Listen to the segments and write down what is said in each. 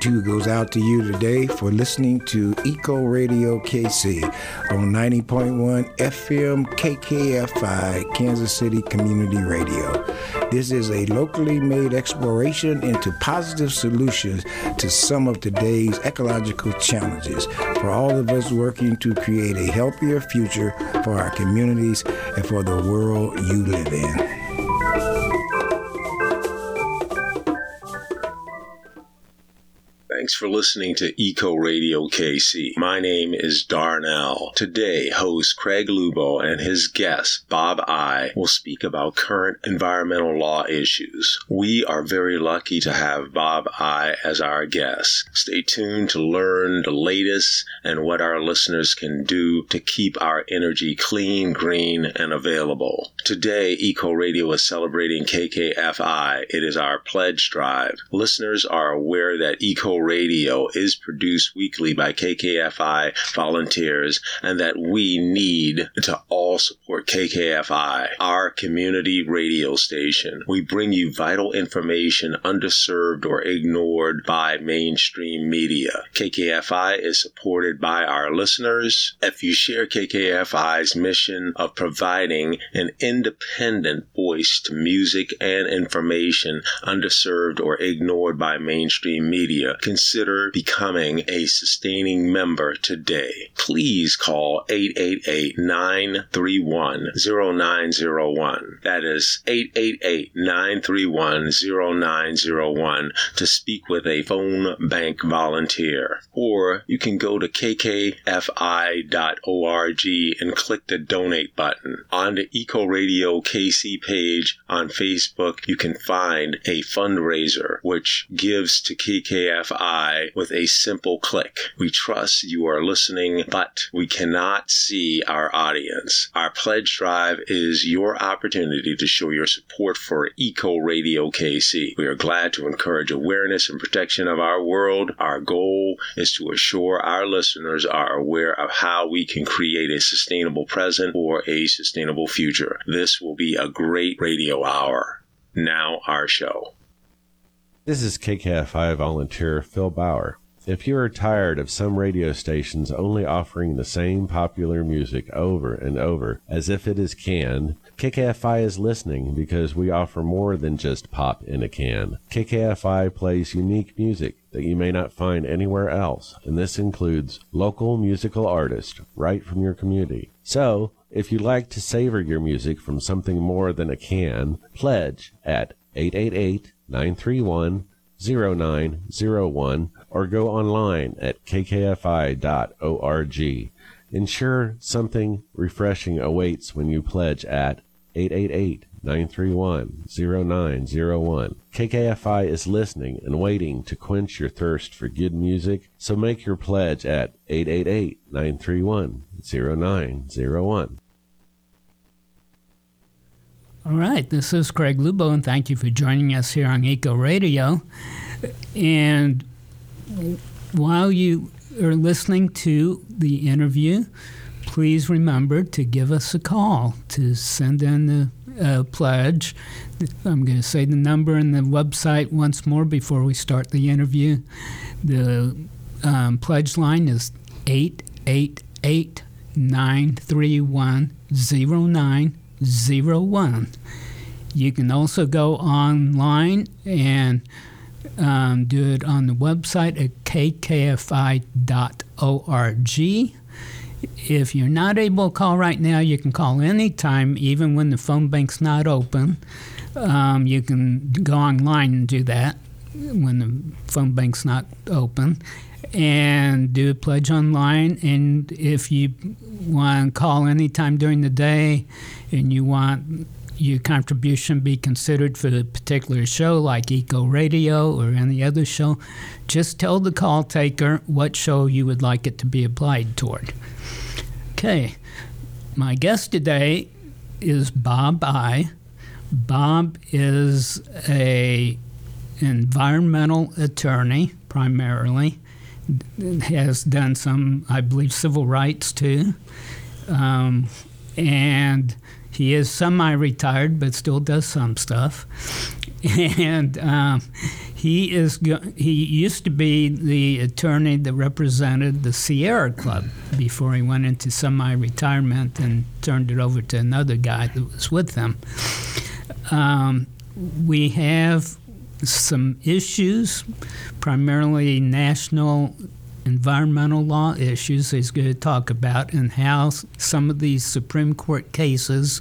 gratitude goes out to you today for listening to Eco Radio KC on 90.1 FM KKFI, Kansas City Community Radio. This is a locally made exploration into positive solutions to some of today's ecological challenges for all of us working to create a healthier future for our communities and for the world you live in. For listening to Eco Radio KC. My name is Darnell. Today, host Craig Lubo and his guest, Bob Eye, will speak about current environmental law issues. We are very lucky to have Bob Eye as our guest. Stay tuned to learn the latest and what our listeners can do to keep our energy clean, green, and available. Today, Eco Radio is celebrating KKFI. It is our pledge drive. Listeners are aware that Eco Radio is produced weekly by KKFI volunteers and that we need to all support KKFI, our community radio station. We bring you vital information underserved or ignored by mainstream media. KKFI is supported by our listeners. If you share KKFI's mission of providing an independent voice to music and information underserved or ignored by mainstream media, consider becoming a sustaining member today. Please call 888 931 0901. That is 888 931 0901 to speak with a phone bank volunteer. Or you can go to kkfi.org and click the donate button. On the Eco Radio KC page on Facebook, you can find a fundraiser which gives to KKFI with a simple click. We trust you are listening, but we cannot see our audience. Our pledge drive is your opportunity to show your support for Eco Radio KC. We are glad to encourage awareness and protection of our world. Our goal is to assure our listeners are aware of how we can create a sustainable present or a sustainable future. This will be a great radio hour. Now, our show. This is KKFI volunteer Phil Bauer. If you are tired of some radio stations only offering the same popular music over and over as if it is canned, KKFI is listening because we offer more than just pop in a can. KKFI plays unique music that you may not find anywhere else, and this includes local musical artists right from your community. So, if you'd like to savor your music from something more than a can, pledge at 888 931 0901 or go online at kkfi.org. Ensure something refreshing awaits when you pledge at 888 931 0901. KKFI is listening and waiting to quench your thirst for good music, so make your pledge at 888 931 0901. All right, this is Craig Lubo, and thank you for joining us here on Eco Radio. And while you are listening to the interview, please remember to give us a call to send in the uh, pledge. I'm going to say the number and the website once more before we start the interview. The um, pledge line is 888 931 0901. You can also go online and um, do it on the website at kkfi.org. If you're not able to call right now, you can call anytime, even when the phone bank's not open. Um, you can go online and do that when the phone bank's not open and do a pledge online. And if you want to call anytime during the day and you want your contribution be considered for a particular show like Eco Radio or any other show, just tell the call taker what show you would like it to be applied toward. Okay, my guest today is Bob Eye. Bob is a environmental attorney primarily. Has done some, I believe, civil rights too, um, and he is semi retired, but still does some stuff. and um, he is go- he used to be the attorney that represented the Sierra Club before he went into semi-retirement and turned it over to another guy that was with them. Um, we have some issues, primarily national environmental law issues he's going to talk about and how some of these Supreme Court cases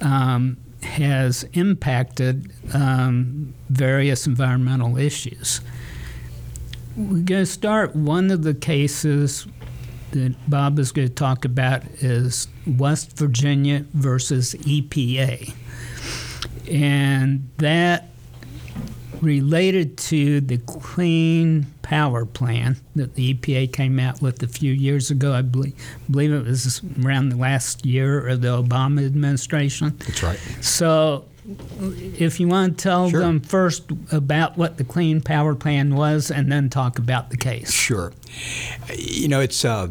um, has impacted um, various environmental issues. We're going to start one of the cases that Bob is going to talk about is West Virginia versus EPA. And that related to the Clean Power Plan that the EPA came out with a few years ago. I believe, believe it was around the last year of the Obama administration. That's right. So, if you want to tell Sure. them first about what the Clean Power Plan was and then talk about the case. Sure. You know, it's uh,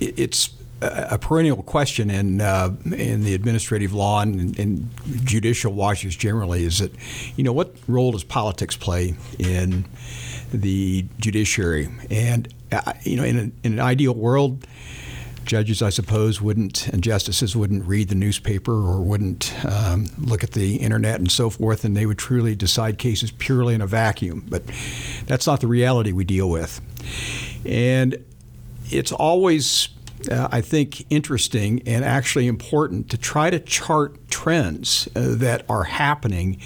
it's a perennial question in uh, in the administrative law and, and judicial watchers generally is that you know what role does politics play in the judiciary? And uh, you know in, a, in an ideal world judges I suppose wouldn't and justices wouldn't read the newspaper or wouldn't um, look at the internet and so forth and they would truly decide cases purely in a vacuum. But that's not the reality we deal with. And it's always, uh, I think, interesting and actually important to try to chart trends uh, that are happening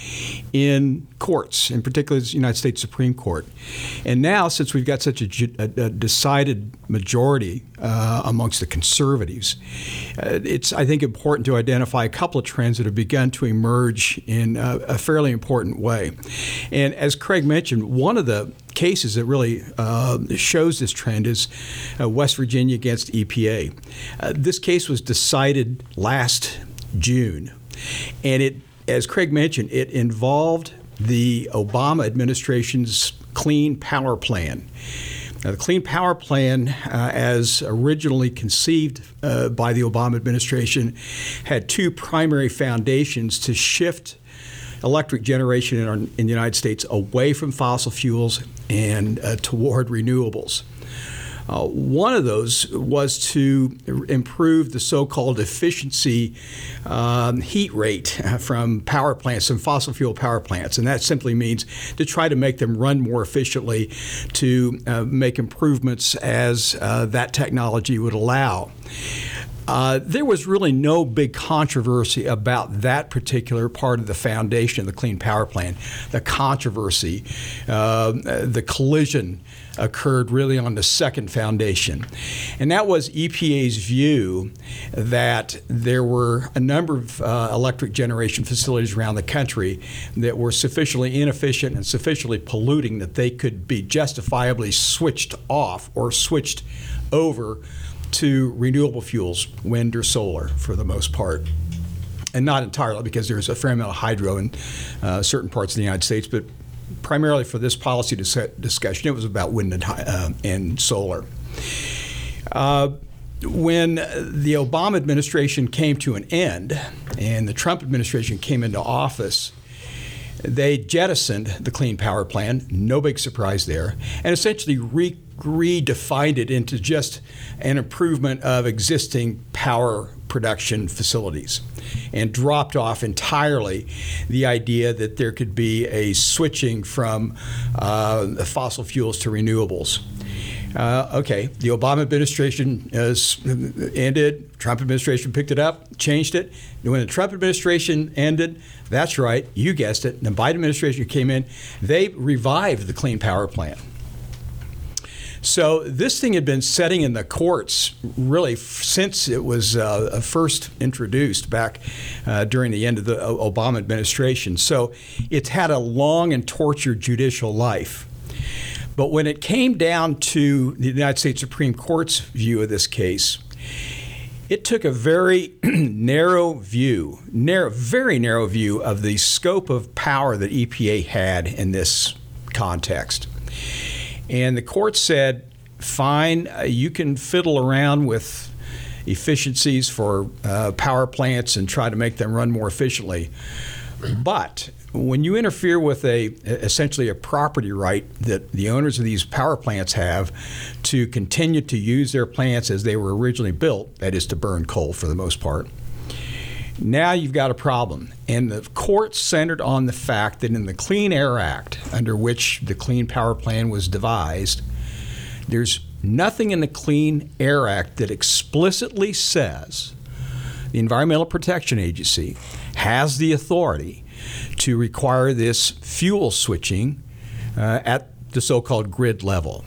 in courts, in particular the United States Supreme Court. And now, since we've got such a, a, a decided majority uh, amongst the conservatives, uh, it's, I think, important to identify a couple of trends that have begun to emerge in a, a fairly important way. And as Craig mentioned, one of the cases that really uh, shows this trend is uh, West Virginia against EPA. Uh, this case was decided last June, and it, as Craig mentioned, it involved the Obama administration's Clean Power Plan. Now, the Clean Power Plan, uh, as originally conceived uh, by the Obama administration, had two primary foundations to shift electric generation in, our, in the United States away from fossil fuels and uh, toward renewables. Uh, one of those was to improve the so-called efficiency um, heat rate from power plants, from fossil fuel power plants, and that simply means to try to make them run more efficiently, to uh, make improvements as uh, that technology would allow. Uh, there was really no big controversy about that particular part of the foundation of the Clean Power Plan. The controversy, uh, the collision occurred really on the second foundation. And that was EPA's view that there were a number of uh, electric generation facilities around the country that were sufficiently inefficient and sufficiently polluting that they could be justifiably switched off or switched over to renewable fuels, wind or solar for the most part. And not entirely, because there's a fair amount of hydro in uh, certain parts of the United States, but primarily for this policy dis- discussion, it was about wind and, uh, and solar. Uh, when the Obama administration came to an end and the Trump administration came into office, they jettisoned the Clean Power Plan, no big surprise there, and essentially re- redefined it into just an improvement of existing power production facilities and dropped off entirely the idea that there could be a switching from uh, fossil fuels to renewables. Uh, okay, the Obama administration has ended. Trump administration picked it up, changed it. And when the Trump administration ended, that's right, you guessed it. The Biden administration came in, they revived the Clean Power Plan. So this thing had been setting in the courts really since it was uh, first introduced back uh, during the end of the O- Obama administration. So it's had a long and tortured judicial life. But when it came down to the United States Supreme Court's view of this case, it took a very narrow view, narrow, very narrow view of the scope of power that EPA had in this context. And the court said, fine, uh, you can fiddle around with efficiencies for uh, power plants and try to make them run more efficiently. But when you interfere with a essentially a property right that the owners of these power plants have to continue to use their plants as they were originally built, that is to burn coal for the most part. Now you've got a problem. And the court centered on the fact that in the Clean Air Act, under which the Clean Power Plan was devised, there's nothing in the Clean Air Act that explicitly says the Environmental Protection Agency has the authority to require this fuel switching uh, at the so called grid level.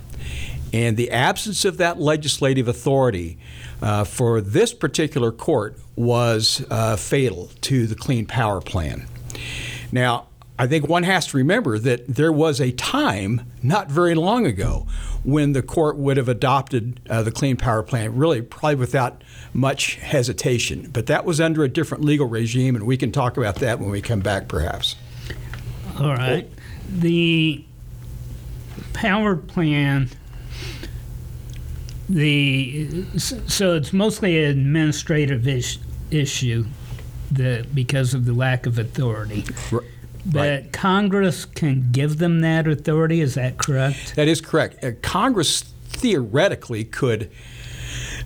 And the absence of that legislative authority uh, for this particular court was uh, fatal to the Clean Power Plan. Now, I think one has to remember that there was a time not very long ago when the court would have adopted uh, the Clean Power Plan, really probably without much hesitation. But that was under a different legal regime, and we can talk about that when we come back, perhaps. All right. The power plan, the so it's mostly an administrative is, issue, the because of the lack of authority. But Right. Congress can give them that authority. Is that correct? That is correct. Uh, Congress theoretically could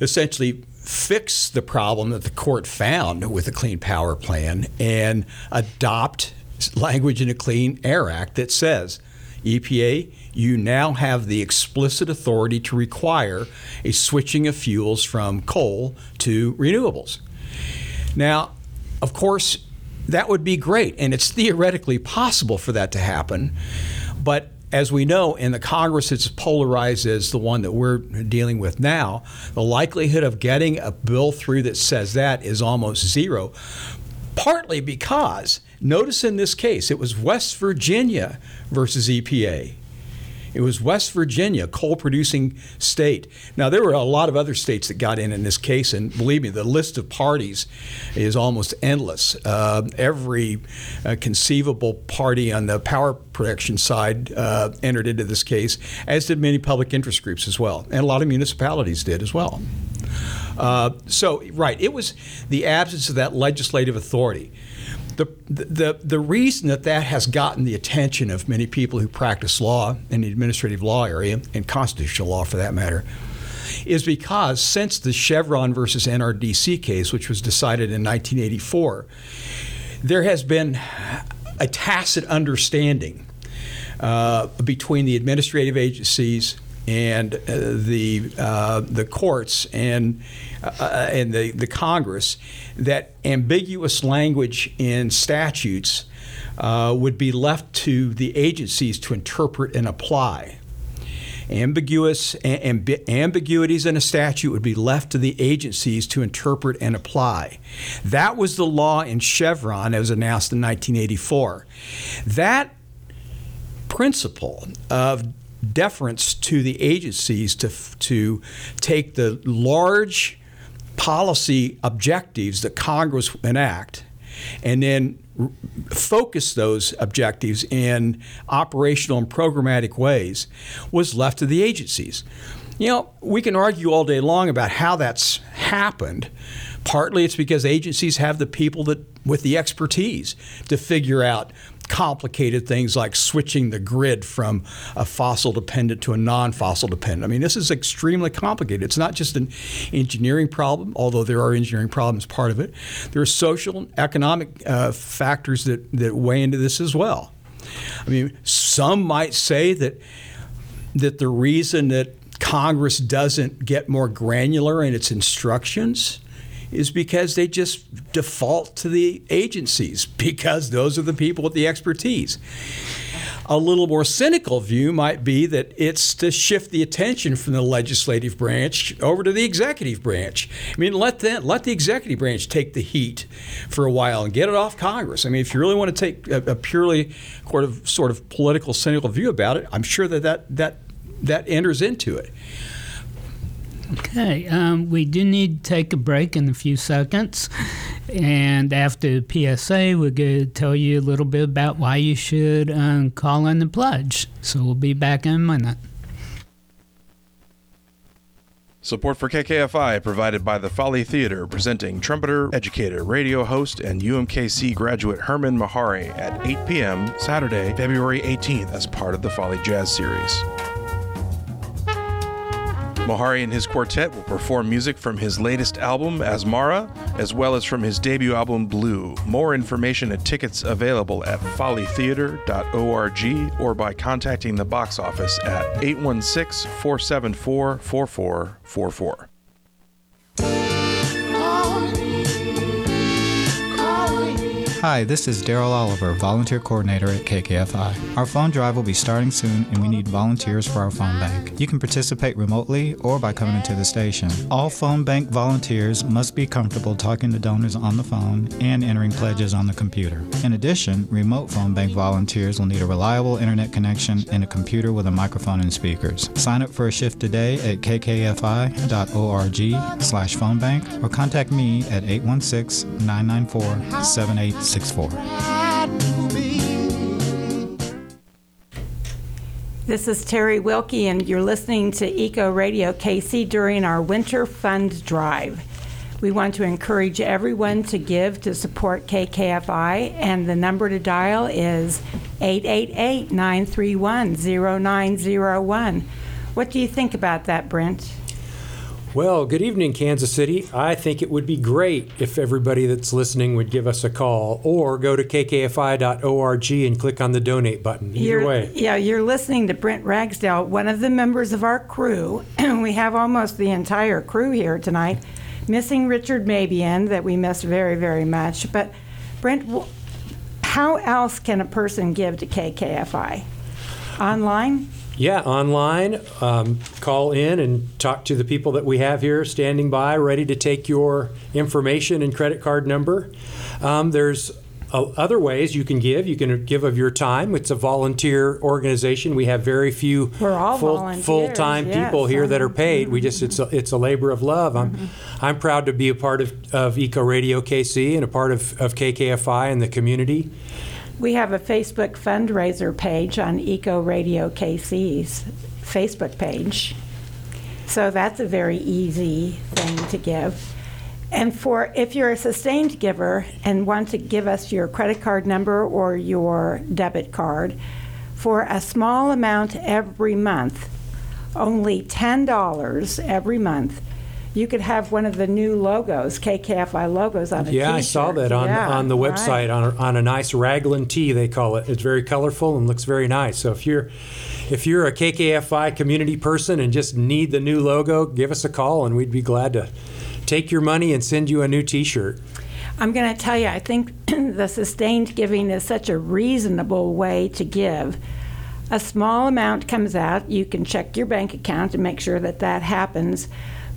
essentially fix the problem that the court found with the Clean Power Plan and adopt language in the Clean Air Act that says, EPA, you now have the explicit authority to require a switching of fuels from coal to renewables. Now, of course, that would be great, and it's theoretically possible for that to happen. But as we know, in the Congress it's polarized as the one that we're dealing with now, the likelihood of getting a bill through that says that is almost zero. Partly because, notice in this case, it was West Virginia versus EPA. It was West Virginia, coal producing state. Now, there were a lot of other states that got in in this case, and believe me, the list of parties is almost endless. Uh, every uh, conceivable party on the power production side uh, entered into this case, as did many public interest groups as well, and a lot of municipalities did as well. Uh, so, right, it was the absence of that legislative authority. The, the, the reason that that has gotten the attention of many people who practice law in the administrative law area, and constitutional law for that matter, is because since the Chevron versus NRDC case, which was decided in 1984, there has been a tacit understanding uh, between the administrative agencies and uh, the uh, the courts and uh, and the, the Congress that ambiguous language in statutes uh, would be left to the agencies to interpret and apply. Ambiguous amb- ambiguities in a statute would be left to the agencies to interpret and apply. That was the law in Chevron that was announced in 1984. That principle of deference to the agencies to, to take the large policy objectives that Congress enact and then focus those objectives in operational and programmatic ways was left to the agencies. You know, we can argue all day long about how that's happened. Partly it's because agencies have the people that with the expertise to figure out complicated things like switching the grid from a fossil dependent to a non fossil dependent. I mean, this is extremely complicated. It's not just an engineering problem, although there are engineering problems part of it. There are social and economic uh, factors that, that weigh into this as well. I mean, some might say that that the reason that Congress doesn't get more granular in its instructions is because they just default to the agencies because those are the people with the expertise. A little more cynical view might be that it's to shift the attention from the legislative branch over to the executive branch. I mean, let the, let the executive branch take the heat for a while and get it off Congress. I mean, if you really want to take a, a purely sort of, sort of political, cynical view about it, I'm sure that that, that, that enters into it. Okay, um, we do need to take a break in a few seconds. And after PSA, we're going to tell you a little bit about why you should um, call in the pledge. So we'll be back in a minute. Support for KKFI provided by the Folly Theater, presenting trumpeter, educator, radio host, and UMKC graduate Hermon Mehari at 8 p.m. Saturday, February 18th, as part of the Folly Jazz Series. Mehari and his quartet will perform music from his latest album, Asmara, as well as from his debut album, Bleu. More information and tickets available at follytheater.org or by contacting the box office at 816 474 4444. Hi, this is Daryl Oliver, volunteer coordinator at KKFI. Our phone drive will be starting soon and we need volunteers for our phone bank. You can participate remotely or by coming into the station. All phone bank volunteers must be comfortable talking to donors on the phone and entering pledges on the computer. In addition, remote phone bank volunteers will need a reliable internet connection and a computer with a microphone and speakers. Sign up for a shift today at kkfi.org slash phone bank or contact me at 816 994 7864. This is Terry Wilkie, and you're listening to Eco Radio KC during our Winter Fund Drive. We want to encourage everyone to give to support KKFI, and the number to dial is 888 931 0901. What do you think about that, Brent? Well, good evening, Kansas City. I think it would be great if everybody that's listening would give us a call or go to kkfi.org and click on the donate button. Either You're- way. Yeah, you're listening to Brent Ragsdale, one of the members of our crew. we have almost the entire crew here tonight, missing Richard Mabian, that we miss very, very much. But, Brent, how else can a person give to KKFI? Online? Yeah, online. Um, call in and talk to the people that we have here standing by, ready to take your information and credit card number. Um, there's uh, other ways you can give. You can give of your time. It's a volunteer organization. We have very few full time yes, people here that are paid. We just it's a, it's a labor of love. I'm I'm proud to be a part of, of Eco Radio KC and a part of, of KKFI and the community. We have a Facebook fundraiser page on Eco Radio KC's Facebook page. So that's a very easy thing to give. And for if you're a sustained giver and want to give us your credit card number or your debit card, for a small amount every month, only $10 every month, you could have one of the new logos, KKFI logos on a Yeah, I saw that on, Yeah, on the right. website on a, on a nice raglan tee they call it. It's very colorful and looks very nice. So if you're if you're a KKFI community person and just need the new logo, give us a call and we'd be glad to take your money and send you a new T-shirt. I'm going to tell you, I think the sustained giving is such a reasonable way to give. A small amount comes out, you can check your bank account and make sure that that happens,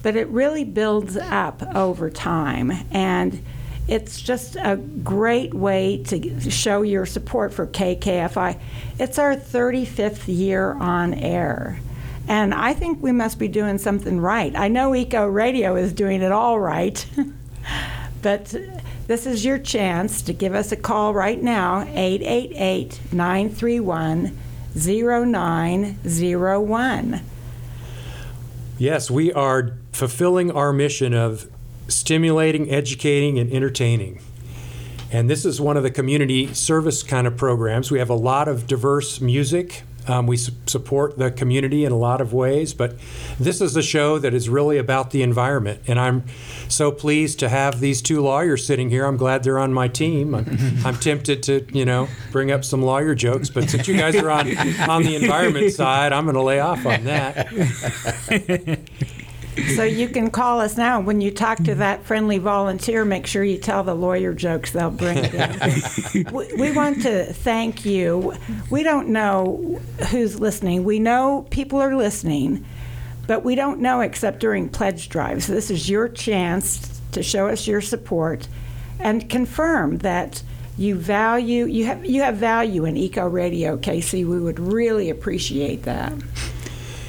but it really builds up over time. And it's just a great way to show your support for KKFI. It's our 35th year on air. And I think we must be doing something right. I know Eco Radio is doing it all right. But this is your chance to give us a call right now, 888 931 0901. Yes, we are fulfilling our mission of stimulating, educating, and entertaining. And this is one of the community service kind of programs. We have a lot of diverse music. Um, we su- support the community in a lot of ways, but this is a show that is really about the environment. And I'm so pleased to have these two lawyers sitting here. I'm glad they're on my team. I'm, I'm tempted to, you know, bring up some lawyer jokes, but since you guys are on on the environment side, I'm going to lay off on that. So you can call us now. When you talk to that friendly volunteer, make sure you tell the lawyer jokes. They'll bring it in. we, we want to thank you. We don't know who's listening. We know people are listening, but we don't know except during pledge drives. This is your chance to show us your support and confirm that you value you have you have value in Eco Radio, KC. We would really appreciate that.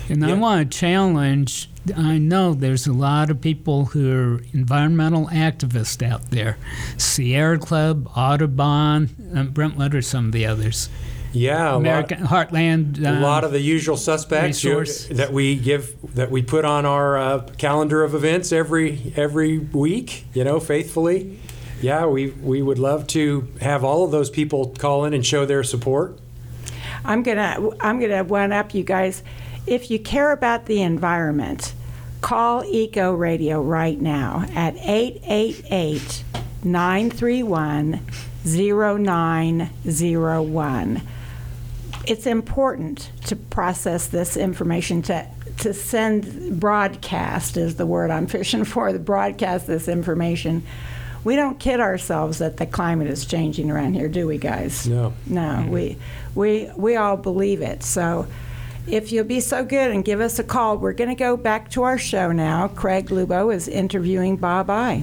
And I want to challenge. I know there's a lot of people who are environmental activists out there. Sierra Club, Audubon, and Brent, what are some of the others? Yeah, American lot, Heartland. a um, lot of the usual suspects you- that we give that we put on our uh, calendar of events every every week. You know, faithfully. Yeah, we we would love to have all of those people call in and show their support. I'm gonna I'm gonna one up you guys. If you care about the environment, call Eco Radio right now at 888 931 0901. It's important to process this information to to send broadcast is the word I'm fishing for, the broadcast this information. We don't kid ourselves that the climate is changing around here, do we guys? No. No, we, we, we all believe it. So if you'll be so good and give us a call, we're going to go back to our show now. Craig Lubo is interviewing Bob Eye.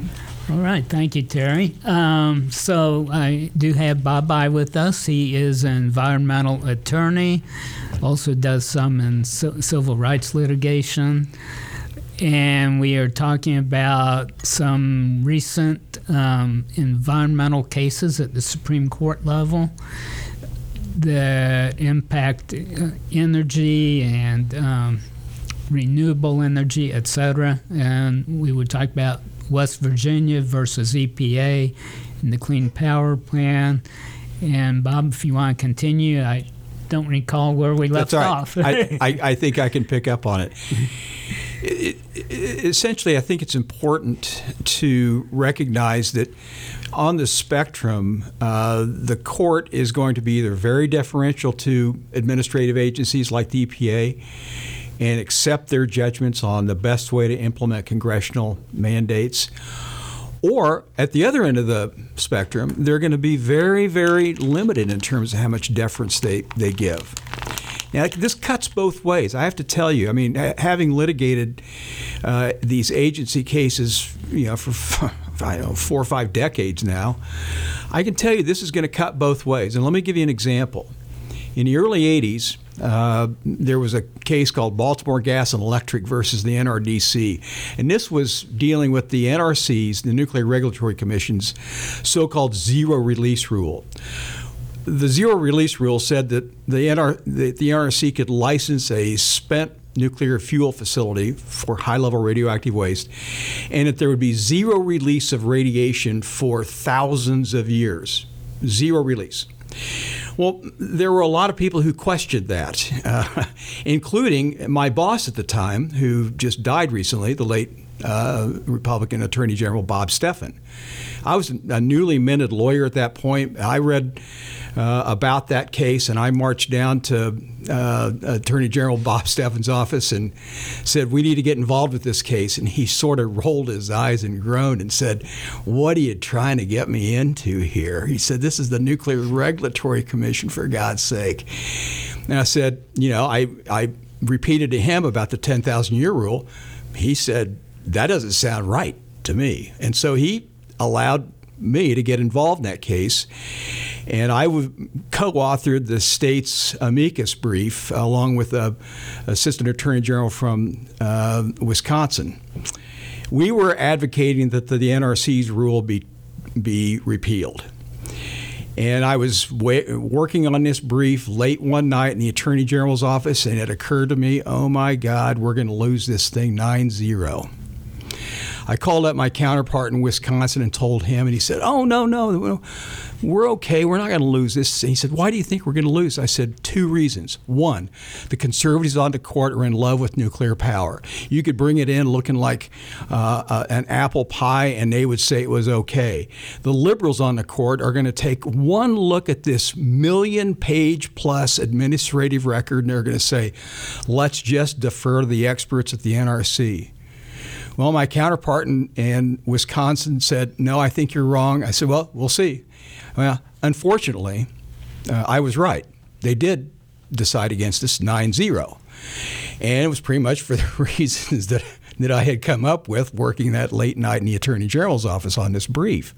All right, thank you, Terry. Um, so I do have Bob Eye with us. He is an environmental attorney, also does some in ci- civil rights litigation. And we are talking about some recent um, environmental cases at the Supreme Court level that impact uh, energy and um, renewable energy, et cetera. And we would talk about West Virginia versus EPA and the Clean Power Plan. And Bob, if you want to continue, I don't recall where we left right. off. I, I, I think I can pick up on. It- it- Essentially, I think it's important to recognize that on the spectrum, uh, the court is going to be either very deferential to administrative agencies like the EPA and accept their judgments on the best way to implement congressional mandates. Or at the other end of the spectrum, they're going to be very, very limited in terms of how much deference they, they give. Now, this cuts both ways. I have to tell you. I mean, having litigated uh, these agency cases, you know, for I don't know four or five decades now, I can tell you this is going to cut both ways. And let me give you an example. In the early '80s, uh, there was a case called Baltimore Gas and Electric versus the NRDC, and this was dealing with the NRC's, the Nuclear Regulatory Commission's, so-called zero release rule the zero release rule said that the, NR, the, NRC could license a spent nuclear fuel facility for high level radioactive waste, and that there would be zero release of radiation for thousands of years. Zero release. Well, there were a lot of people who questioned that, uh, including my boss at the time, who just died recently, the late uh, Republican Attorney General Bob Stephan. I was a newly minted lawyer at that point. I read uh, about that case, and I marched down to uh, Attorney General Bob Stephan's office and said, "We need to get involved with this case." And he sort of rolled his eyes and groaned and said, "What are you trying to get me into here?" He said, "This is the Nuclear Regulatory Commission, for God's sake." And I said, "You know, I I repeated to him about the 10,000 year rule. He said." that doesn't sound right to me. And so he allowed me to get involved in that case. And I co authored the state's amicus brief along with the Assistant Attorney General from uh, Wisconsin. We were advocating that the, NRC's rule be, be repealed. And I was wa- working on this brief late one night in the Attorney General's office, and it occurred to me, oh my God, we're going to lose this thing 9 0. I called up my counterpart in Wisconsin and told him, and he said, "Oh no, no, we're okay. We're not going to lose this." And he said, "Why do you think we're going to lose?" I said, two reasons. One, the conservatives on the court are in love with nuclear power. You could bring it in looking like uh, uh, an apple pie, and they would say it was okay. The liberals on the court are going to take one look at this million-page plus administrative record, and they're going to say, "Let's just defer to the experts at the NRC." Well, my counterpart in, in, Wisconsin said, No, I think you're wrong. I said, Well, we'll see. Well, unfortunately, uh, I was right. They did decide against us 9 0. And it was pretty much for the reasons that, that I had come up with working that late night in the Attorney General's office on this brief.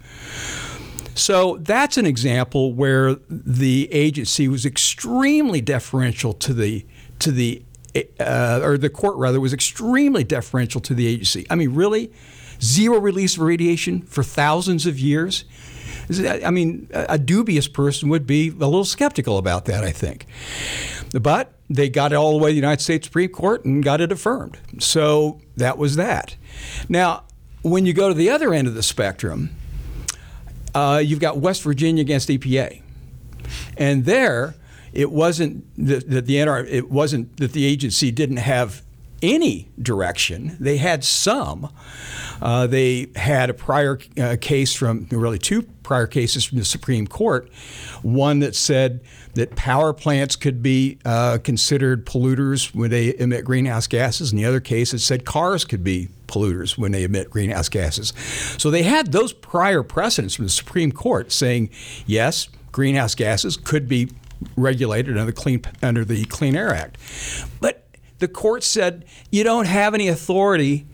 So that's an example where the agency was extremely deferential to the to the uh, or the court rather, was extremely deferential to the agency. I mean, really, zero release of radiation for thousands of years. I mean, a dubious person would be a little skeptical about that, I think. But they got it all the way to the United States Supreme Court and got it affirmed. So that was that. Now, when you go to the other end of the spectrum, uh, you've got West Virginia against EPA, and there it wasn't that the, the NR, it wasn't that the agency didn't have any direction. They had some. Uh, they had a prior uh, case from, really two prior cases from the Supreme Court. One that said that power plants could be uh, considered polluters when they emit greenhouse gases, and the other case that said cars could be polluters when they emit greenhouse gases. So they had those prior precedents from the Supreme Court saying, yes, greenhouse gases could be regulated under the Clean, under the Clean Air Act. But the court said you don't have any authority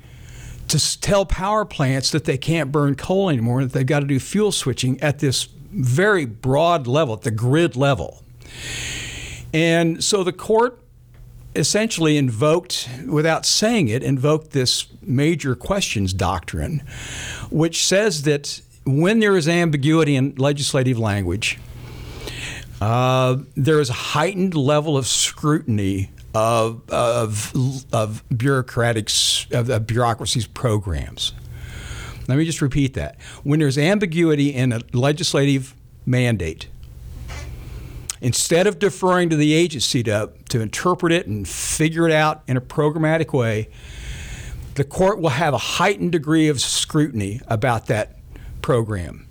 to tell power plants that they can't burn coal anymore, that they've got to do fuel switching at this very broad level, at the grid level. And so the court essentially invoked, without saying it, invoked this major questions doctrine, which says that when there is ambiguity in legislative language, uh, there is a heightened level of scrutiny of, of, of bureaucratic of, of bureaucracy's programs. Let me just repeat that. When there's ambiguity in a legislative mandate, instead of deferring to the agency to, to interpret it and figure it out in a programmatic way, the court will have a heightened degree of scrutiny about that program.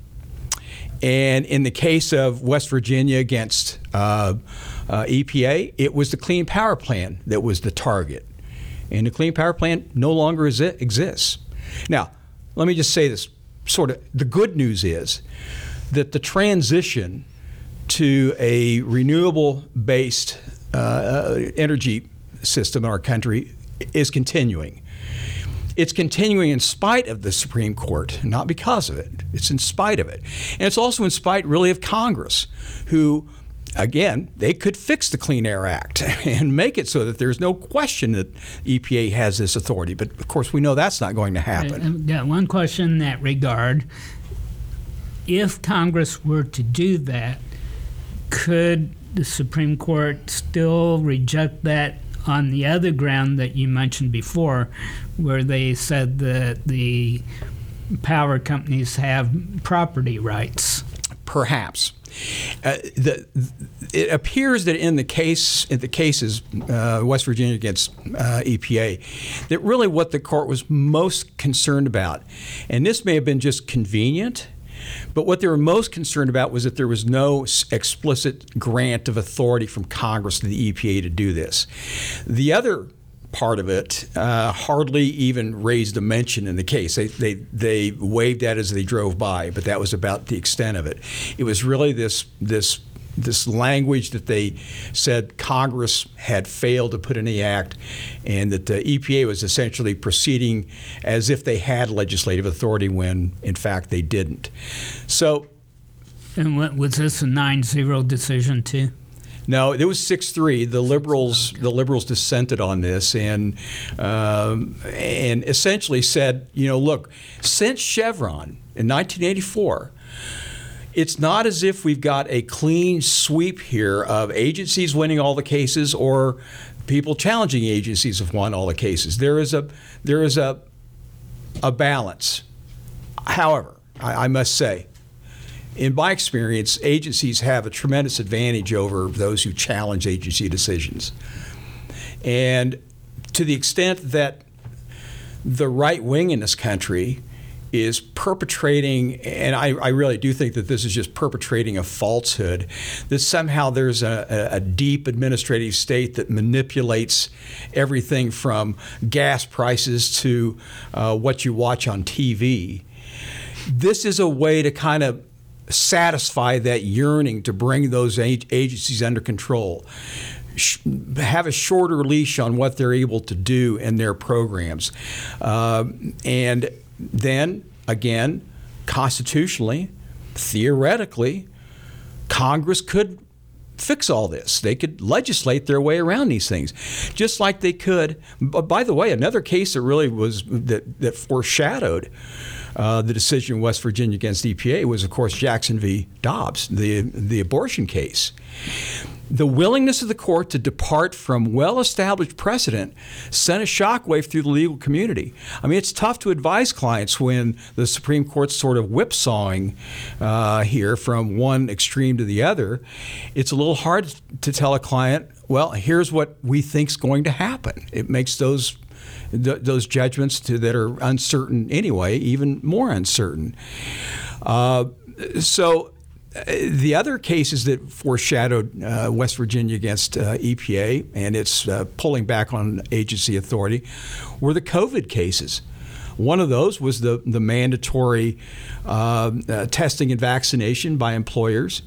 And in the case of West Virginia against uh, uh, EPA, it was the Clean Power Plan that was the target. And the Clean Power Plan no longer exists. Now, let me just say this sort of the good news is that the transition to a renewable based uh, uh, energy system in our country is continuing. It's continuing in spite of the Supreme Court, not because of it. It's in spite of it. And it's also in spite, really, of Congress, who again, they could fix the Clean Air Act and make it so that there's no question that EPA has this authority. But of course, we know that's not going to happen. Uh, one question in that regard. If Congress were to do that, could the Supreme Court still reject that on the other ground that you mentioned before, where they said that the power companies have property rights? Perhaps. Uh, the, it appears that in the case, in the cases, uh, West Virginia against uh, EPA, that really what the court was most concerned about, and this may have been just convenient, but what they were most concerned about was that there was no explicit grant of authority from Congress to the EPA to do this. The other part of it uh, hardly even raised a mention in the case. They, they, they waved at as they drove by, but that was about the extent of it. It was really this, this, this language that they said Congress had failed to put in the act and that the EPA was essentially proceeding as if they had legislative authority when, in fact, they didn't. So. And what, was this a 9 0 decision, too? No, it was six three. The liberals the liberals dissented on this and um, and essentially said, you know, look, since Chevron in 1984. It's not as if we've got a clean sweep here of agencies winning all the cases or people challenging agencies have won all the cases. There is a there is a a balance. However, I, I must say, in my experience, agencies have a tremendous advantage over those who challenge agency decisions. And to the extent that the right wing in this country is perpetrating, and I, I, really do think that this is just perpetrating a falsehood, that somehow there's a, a, deep administrative state that manipulates everything from gas prices to uh, what you watch on TV. This is a way to kind of satisfy that yearning to bring those agencies under control have a shorter leash on what they're able to do in their programs. Uh, and then, again, constitutionally, theoretically, Congress could fix all this. They could legislate their way around these things, just like they could. But By the way, another case that really was that, that foreshadowed uh, the decision in West Virginia against EPA was, of course, Jackson v. Dobbs, the the abortion case. The willingness of the court to depart from well established precedent sent a shockwave through the legal community. I mean, it's tough to advise clients when the Supreme Court's sort of whipsawing uh, here from one extreme to the other. It's a little hard to tell a client, well, here's what we think's going to happen. It makes those th- those judgments to, that are uncertain anyway even more uncertain. Uh, so the other cases that foreshadowed uh, West Virginia against uh, EPA and its uh, pulling back on agency authority were the COVID cases. One of those was the, the mandatory uh, uh, testing and vaccination by employers.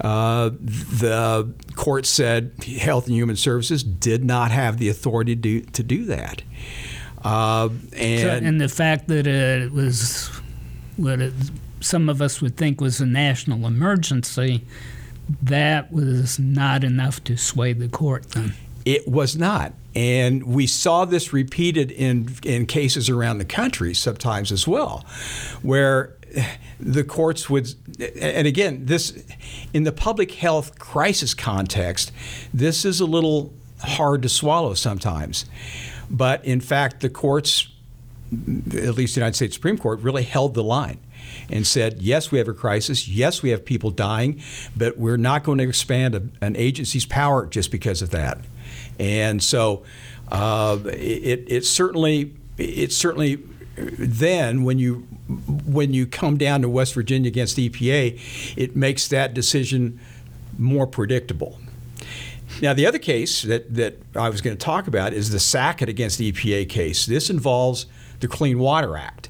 Uh, the court said Health and Human Services did not have the authority to do, to do that. and, so, and the fact that it was what it some of us would think was a national emergency, that was not enough to sway the court then. It was not. And we saw this repeated in, in cases around the country sometimes as well, where the courts would, and again, this in the public health crisis context, this is a little hard to swallow sometimes. But in fact, the courts, at least the United States Supreme Court, really held the line and said, yes, we have a crisis. Yes, we have people dying, but we're not going to expand a, an agency's power just because of that. And so uh, it, it certainly it certainly then when you when you come down to West Virginia against EPA, it makes that decision more predictable. Now, the other case that, that I was going to talk about is the Sackett against EPA case. This involves the Clean Water Act.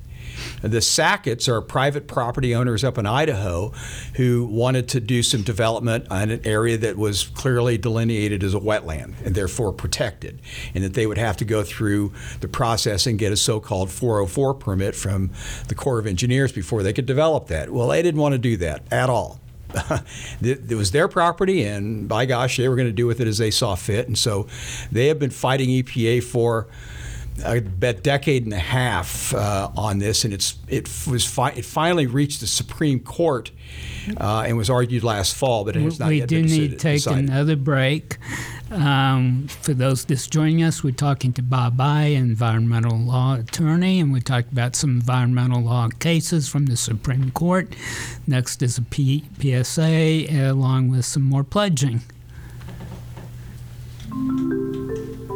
The Sacketts are private property owners up in Idaho who wanted to do some development on an area that was clearly delineated as a wetland and therefore protected, and that they would have to go through the process and get a so called 404 permit from the Corps of Engineers before they could develop that. Well, they didn't want to do that at all. it was their property, and by gosh, they were going to do with it as they saw fit. And so they have been fighting EPA for a decade and a half uh, on this, and it's it was fi- it finally reached the Supreme Court uh, and was argued last fall, but it has not we yet do need to take decided. another break. Um, for those just joining us, we're talking to Bob Eye, environmental law attorney, and we talked about some environmental law cases from the Supreme Court. Next is a P- PSA, along with some more pledging.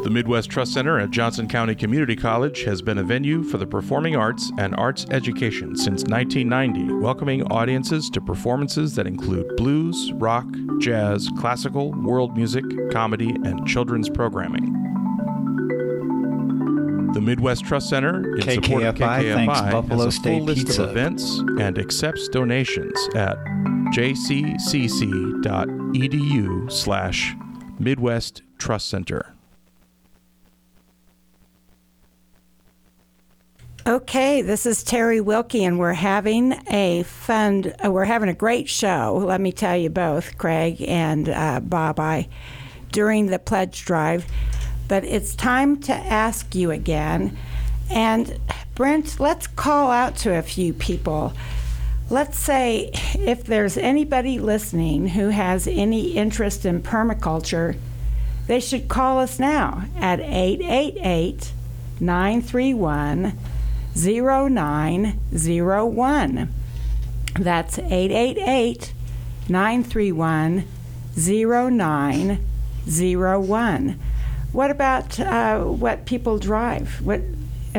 The Midwest Trust Center at Johnson County Community College has been a venue for the performing arts and arts education since 1990, welcoming audiences to performances that include blues, rock, jazz, classical, world music, comedy, and children's programming. The Midwest Trust Center, in support of KKFI KKFI, thanks has Buffalo a full State list Pizza. of events and accepts donations at jccc.edu slash Midwest Trust Center. Okay, this is Terry Wilkie, and we're having a fun, uh, we're having a great show, let me tell you both, Craig and uh, Bob, I, during the pledge drive. But it's time to ask you again. And Brent, let's call out to a few people. Let's say if there's anybody listening who has any interest in permaculture, they should call us now at 888 931 0901. That's 888 931 0901. What about uh, what people drive? What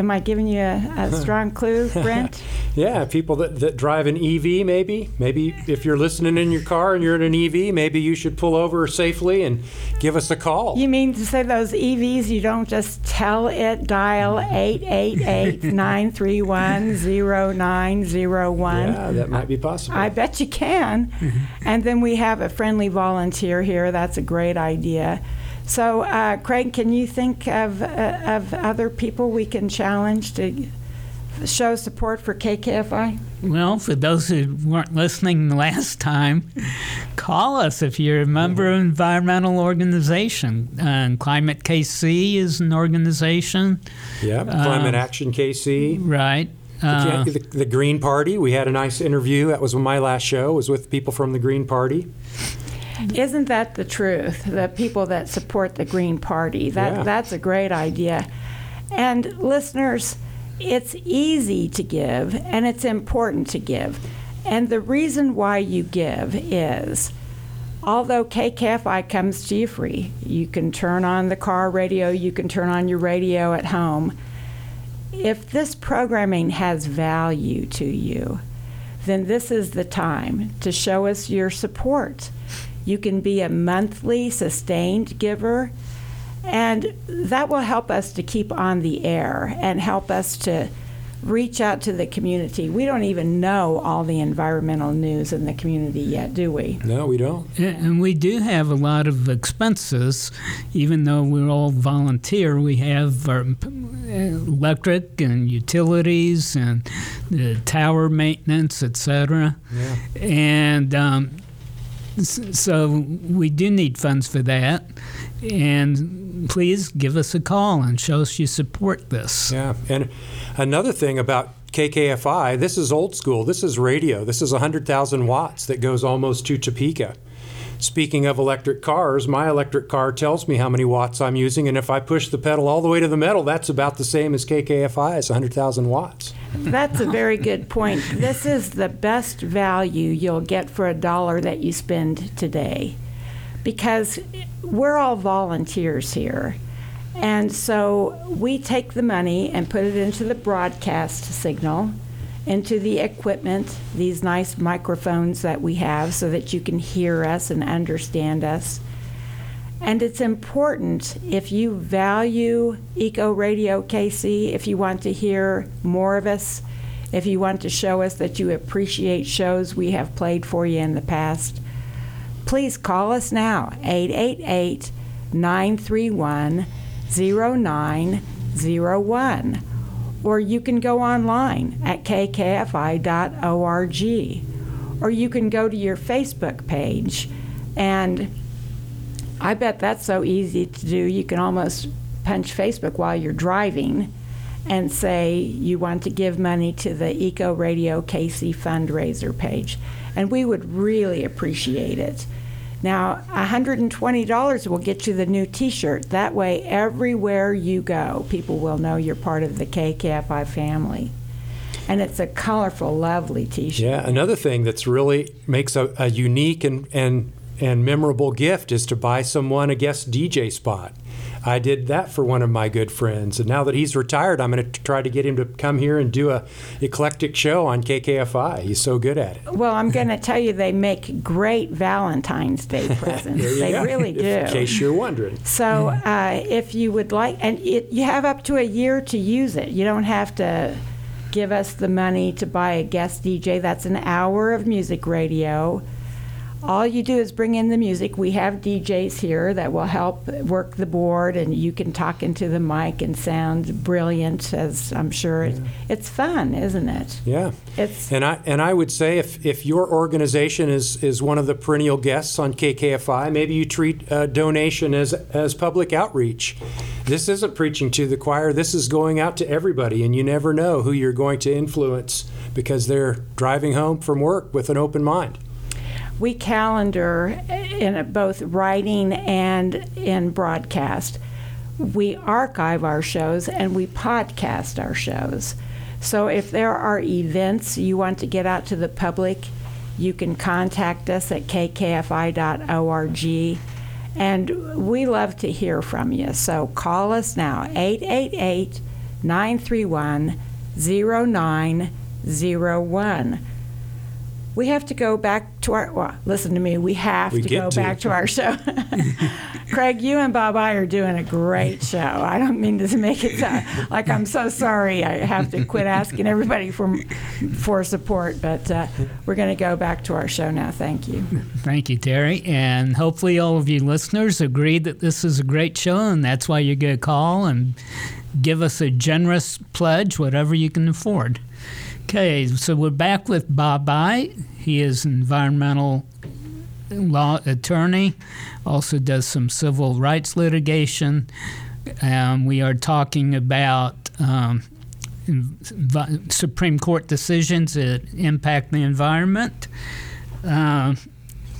am I giving you a, a strong clue, Brent? Yeah, people that, that drive an EV, maybe. Maybe if you're listening in your car and you're in an EV, maybe you should pull over safely and give us a call. You mean to say those EVs, you don't just tell it dial 888 931 0901? Yeah, that might be possible. I bet you can. Mm-hmm. and then we have a friendly volunteer here. That's a great idea. So, uh, Craig, can you think of, uh, of other people we can challenge to show support for KKFI? Well, for those who weren't listening last time, call us if you're a member of an environmental organization. Uh, Climate KC is an organization, yeah, Climate Action KC. right? Uh, the, the Green Party. We had a nice interview. That was my last show. Was with people from the Green Party. Isn't that the truth? The people that support the Green Party. That Yeah. that's a great idea. And listeners, it's easy to give and it's important to give. And the reason why you give is although KKFI comes to you free, you can turn on the car radio, you can turn on your radio at home. If this programming has value to you, then this is the time to show us your support. You can be a monthly sustained giver, and that will help us to keep on the air and help us to reach out to the community. We don't even know all the environmental news in the community yet, do we? No, we don't. And we do have a lot of expenses, even though we're all volunteer. We have our electric and utilities and the tower maintenance, etc. Yeah. And um, s- so we do need funds for that. And please give us a call and show us you support this. Yeah, and another thing about KKFI, this is old school. This is radio. This is 100,000 watts that goes almost to Topeka. Speaking of electric cars, my electric car tells me how many watts I'm using, and if I push the pedal all the way to the metal, that's about the same as KKFI. It's 100,000 watts. That's a very good point. This is the best value you'll get for a dollar that you spend today because we're all volunteers here. And so we take the money and put it into the broadcast signal, into the equipment, these nice microphones that we have so that you can hear us and understand us. And it's important if you value Eco Radio KC, if you want to hear more of us, if you want to show us that you appreciate shows we have played for you in the past, please call us now 888 931 0901. Or you can go online at kkfi.org. Or you can go to your Facebook page and I bet that's so easy to do. You can almost punch Facebook while you're driving and say you want to give money to the Eco Radio KC fundraiser page. And we would really appreciate it. Now, $120 will get you the new t shirt. That way, everywhere you go, people will know you're part of the KKFI family. And it's a colorful, lovely t shirt. Yeah, another thing that's really makes a, a unique and, and and memorable gift is to buy someone a guest DJ spot. I did that for one of my good friends, and now that he's retired, I'm going to try to get him to come here and do a eclectic show on KKFI. He's so good at it. Well, I'm going to tell you, they make great Valentine's Day presents. They go. really do. In case you're wondering. So, uh, if you would like, and it, you have up to a year to use it. You don't have to give us the money to buy a guest DJ. That's an hour of music radio. All you do is bring in the music. We have DJs here that will help work the board, and you can talk into the mic and sound brilliant. As I'm sure it's, it's fun, isn't it? Yeah. It's And I and I would say if, if your organization is, is one of the perennial guests on KKFI, maybe you treat donation as as public outreach. This isn't preaching to the choir. This is going out to everybody, and you never know who you're going to influence because they're driving home from work with an open mind. We calendar in both writing and in broadcast. We archive our shows and we podcast our shows. So if there are events you want to get out to the public, you can contact us at kkfi.org. And we love to hear from you. So call us now, 888 931 0901 we have to go back to our well listen to me we have We to go to. back to our show craig you and bob eye are doing a great show i don't mean to make it sound like i'm so sorry i have to quit asking everybody for for support but uh, we're going to go back to our show now thank you Thank you, Terry. And hopefully, all of you listeners agree that this is a great show, and that's why you get a call and give us a generous pledge, whatever you can afford. Okay, so we're back with Bob Eye. He is an environmental law attorney, also does some civil rights litigation. Um, we are talking about um, Supreme Court decisions that impact the environment. Uh,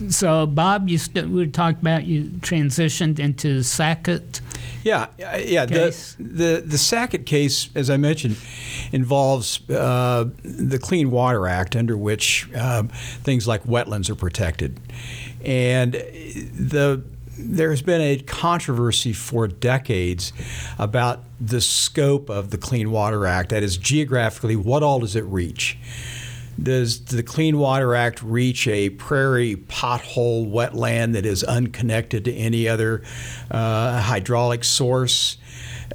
so, Bob, you st- we talked about you transitioned into Sackett. Yeah, yeah. The, Case. the the Sackett case, as I mentioned, involves uh, the Clean Water Act, under which um, things like wetlands are protected, and the there's been a controversy for decades about the scope of the Clean Water Act. That is, geographically, what all does it reach? Does the Clean Water Act reach a prairie pothole wetland that is unconnected to any other uh, hydraulic source?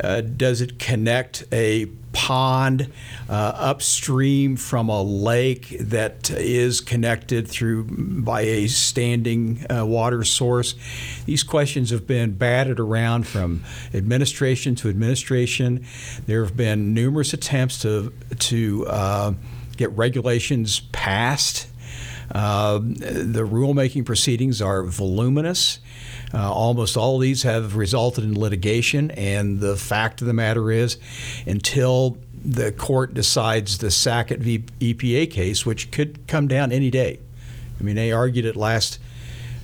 Uh, does it connect a pond uh, upstream from a lake that is connected through by a standing uh, water source? These questions have been batted around from administration to administration. There have been numerous attempts to to uh, get regulations passed. Uh, the rulemaking proceedings are voluminous. Uh, almost all of these have resulted in litigation, and the fact of the matter is, until the court decides the Sackett v. EPA case, which could come down any day. I mean, they argued it last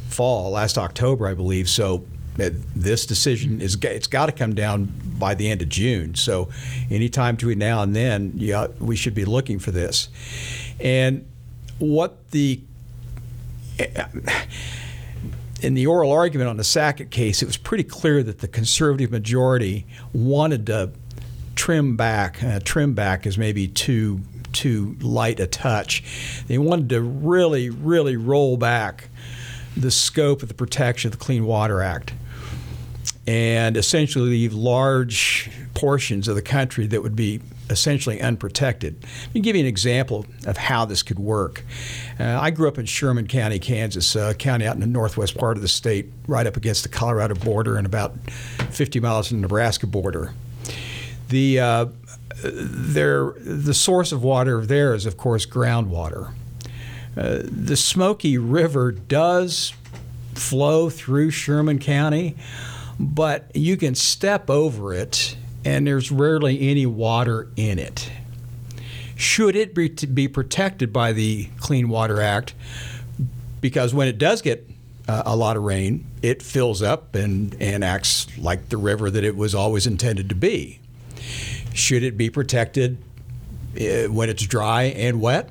fall, last October, I believe. So uh, this decision is it's got to come down by the end of June. So anytime between now and then, yeah, we should be looking for this. And what the in the oral argument on the Sackett case, it was pretty clear that the conservative majority wanted to trim back. Uh, trim back is maybe too too light a touch. They wanted to really, really roll back the scope of the protection of the Clean Water Act and essentially leave large portions of the country that would be essentially unprotected. Let me give you an example of how this could work. Uh, I grew up in Sherman County, Kansas, a county out in the northwest part of the state, right up against the Colorado border and about 50 miles from the Nebraska border. The uh, the source of water there is, of course, groundwater. Uh, the Smoky River does flow through Sherman County, but you can step over it and there's rarely any water in it. Should it be, be protected by the Clean Water Act? Because when it does get uh, a lot of rain, it fills up and, and acts like the river that it was always intended to be. Should it be protected uh, when it's dry and wet?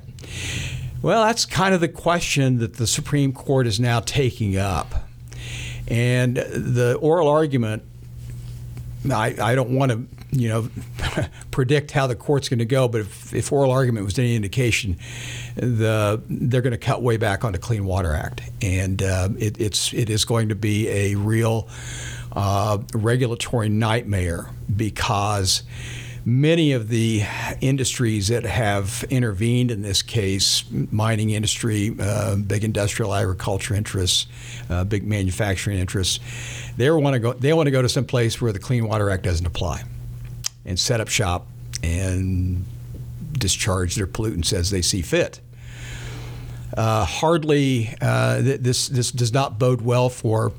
Well, that's kind of the question that the Supreme Court is now taking up. And the oral argument, I, I don't want to, you know, predict how the court's going to go, but if, if oral argument was any indication, the they're going to cut way back on the Clean Water Act, and uh, it, it's it is going to be a real uh, regulatory nightmare because many of the industries that have intervened in this case mining industry, uh, big industrial agriculture interests, uh, big manufacturing interests they want to go they want to go to some place where the Clean Water Act doesn't apply and set up shop and discharge their pollutants as they see fit. Uh, hardly uh, th- this this does not bode well for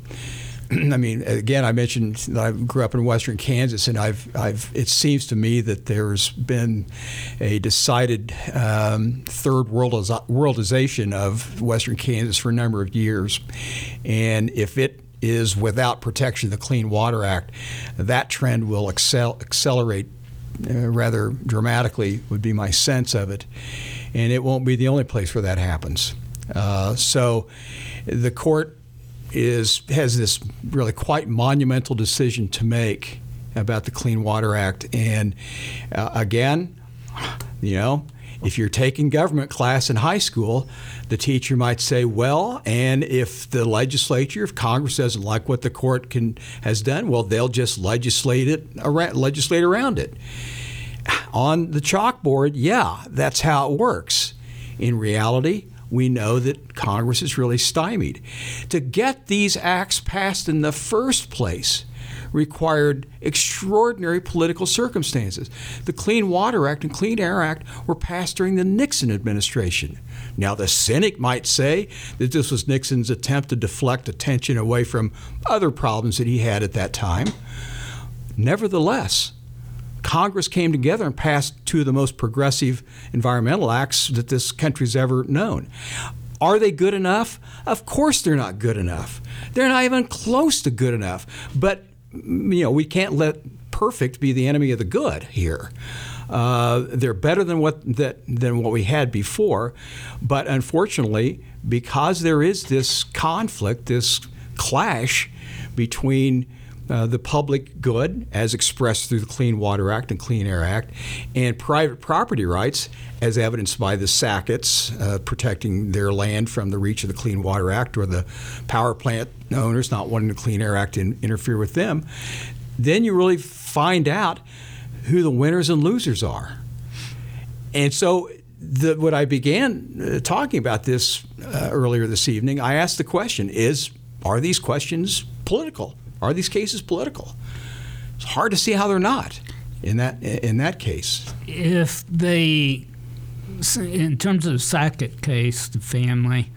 I mean, again, I mentioned that I grew up in Western Kansas, and I've, I've. It seems to me that there's been a decided um, third worldiz- worldization of Western Kansas for a number of years, and if it is without protection of the Clean Water Act, that trend will excel, accelerate uh, rather dramatically. Would be my sense of it, and it won't be the only place where that happens. Uh, so, the court is has this really quite monumental decision to make about the Clean Water Act. And uh, again, you know, if you're taking government class in high school, the teacher might say, "Well, and if the legislature, if Congress doesn't like what the court can has done, well, they'll just legislate it around, legislate around it." On the chalkboard, yeah, that's how it works. In reality, we know that Congress is really stymied. To get these acts passed in the first place required extraordinary political circumstances. The Clean Water Act and Clean Air Act were passed during the Nixon administration. Now, the cynic might say that this was Nixon's attempt to deflect attention away from other problems that he had at that time. Nevertheless, Congress came together and passed two of the most progressive environmental acts that this country's ever known. Are they good enough? Of course they're not good enough. They're not even close to good enough. But you know, we can't let perfect be the enemy of the good here. Uh, they're better than what that than what we had before, but unfortunately, because there is this conflict, this clash between uh, the public good, as expressed through the Clean Water Act and Clean Air Act, and private property rights, as evidenced by the Sacketts uh, protecting their land from the reach of the Clean Water Act or the power plant owners not wanting the Clean Air Act to in- interfere with them, then you really find out who the winners and losers are. And so, the, when I began uh, talking about this uh, earlier this evening, I asked the question: Is are these questions political? Are these cases political? It's hard to see how they're not in that in that case. If they, in terms of the Sackett case, the family,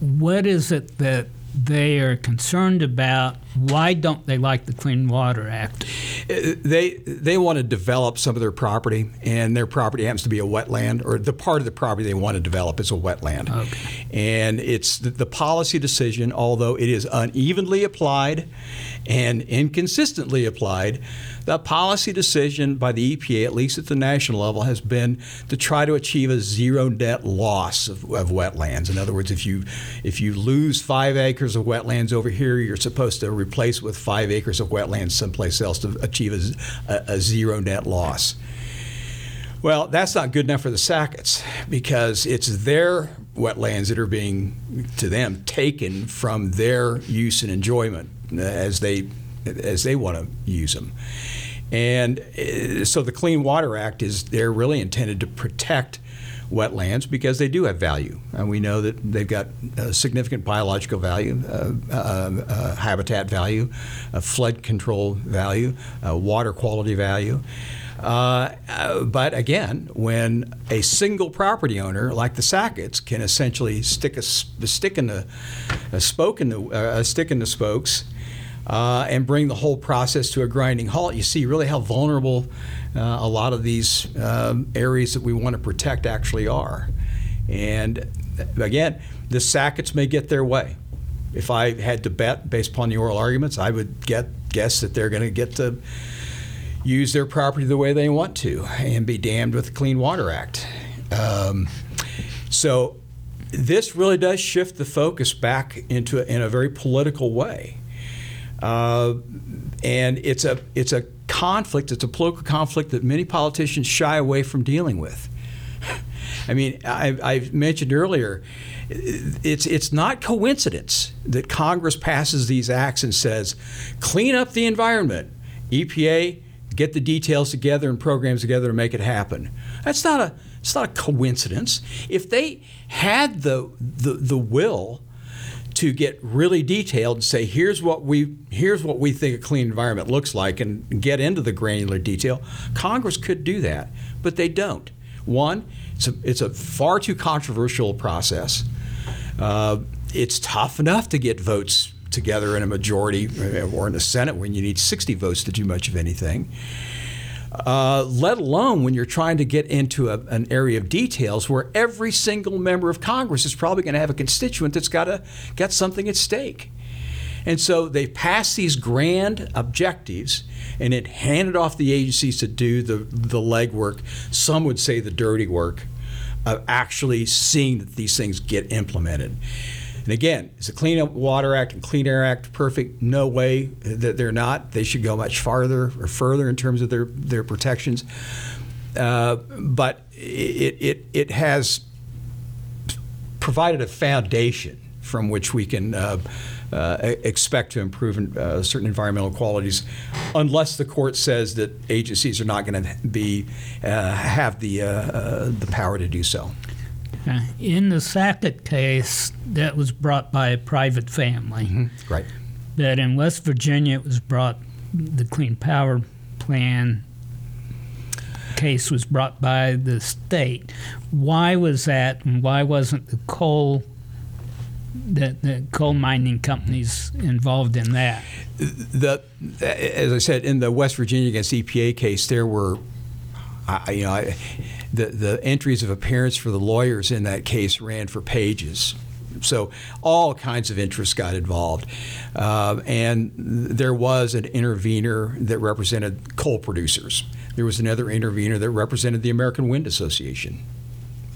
what is it that they are concerned about. Why don't they like the Clean Water Act? Uh, they they want to develop some of their property, and their property happens to be a wetland, or the part of the property they want to develop is a wetland. Okay. And it's the, policy decision, although it is unevenly applied and inconsistently applied. The policy decision by the EPA, at least at the national level, has been to try to achieve a zero net loss of, of wetlands. In other words, if you if you lose five acres of wetlands over here, you're supposed to replace with five acres of wetlands someplace else to achieve a, a, a zero net loss. Well, that's not good enough for the Sacketts because it's their wetlands that are being, to them, taken from their use and enjoyment as they as they want to use them. And uh, so the Clean Water Act is they're really intended to protect wetlands because they do have value. And we know that they've got significant biological value, uh, uh, uh, habitat value, flood control value, water quality value. Uh, but again, when a single property owner like the Sacketts can essentially stick a, a stick in the a spoke in the a stick in the spokes uh, and bring the whole process to a grinding halt, you see really how vulnerable uh, a lot of these um, areas that we want to protect actually are. And again, the Sacketts may get their way. If I had to bet based upon the oral arguments, I would get guess that they're going to get to use their property the way they want to and be damned with the Clean Water Act. Um, so this really does shift the focus back into a, in a very political way. Uh, and it's a it's a conflict. It's a political conflict that many politicians shy away from dealing with. I mean, I, I mentioned earlier, it's it's not coincidence that Congress passes these acts and says, clean up the environment. EPA, get the details together and programs together to make it happen. That's not a it's not a coincidence. If they had the the, the will to get really detailed and say here's what we here's what we think a clean environment looks like and get into the granular detail congress could do that but they don't one it's a, it's a far too controversial process uh, it's tough enough to get votes together in a majority uh, or in the senate when you need 60 votes to do much of anything uh, let alone when you're trying to get into a, an area of details where every single member of Congress is probably going to have a constituent that's got got something at stake. And so they pass these grand objectives and it handed off the agencies to do the, the legwork, some would say the dirty work, of actually seeing that these things get implemented. And again, is the Clean Water Act and Clean Air Act perfect? No way that they're not. They should go much farther or further in terms of their, their protections. Uh, but it, it, it has provided a foundation from which we can uh, uh, expect to improve uh, certain environmental qualities, unless the court says that agencies are not going to be uh, have the uh, the power to do so. In the Sackett case, that was brought by a private family. Mm-hmm. Right. But in West Virginia, it was brought, the Clean Power Plan case was brought by the state. Why was that, and why wasn't the coal the, the coal mining companies involved in that. The, as I said, in the West Virginia against EPA case, there were, I, you know, I, the the entries of appearance for the lawyers in that case ran for pages. So all kinds of interests got involved, uh, and there was an intervener that represented coal producers. There was another intervener that represented the American Wind Association.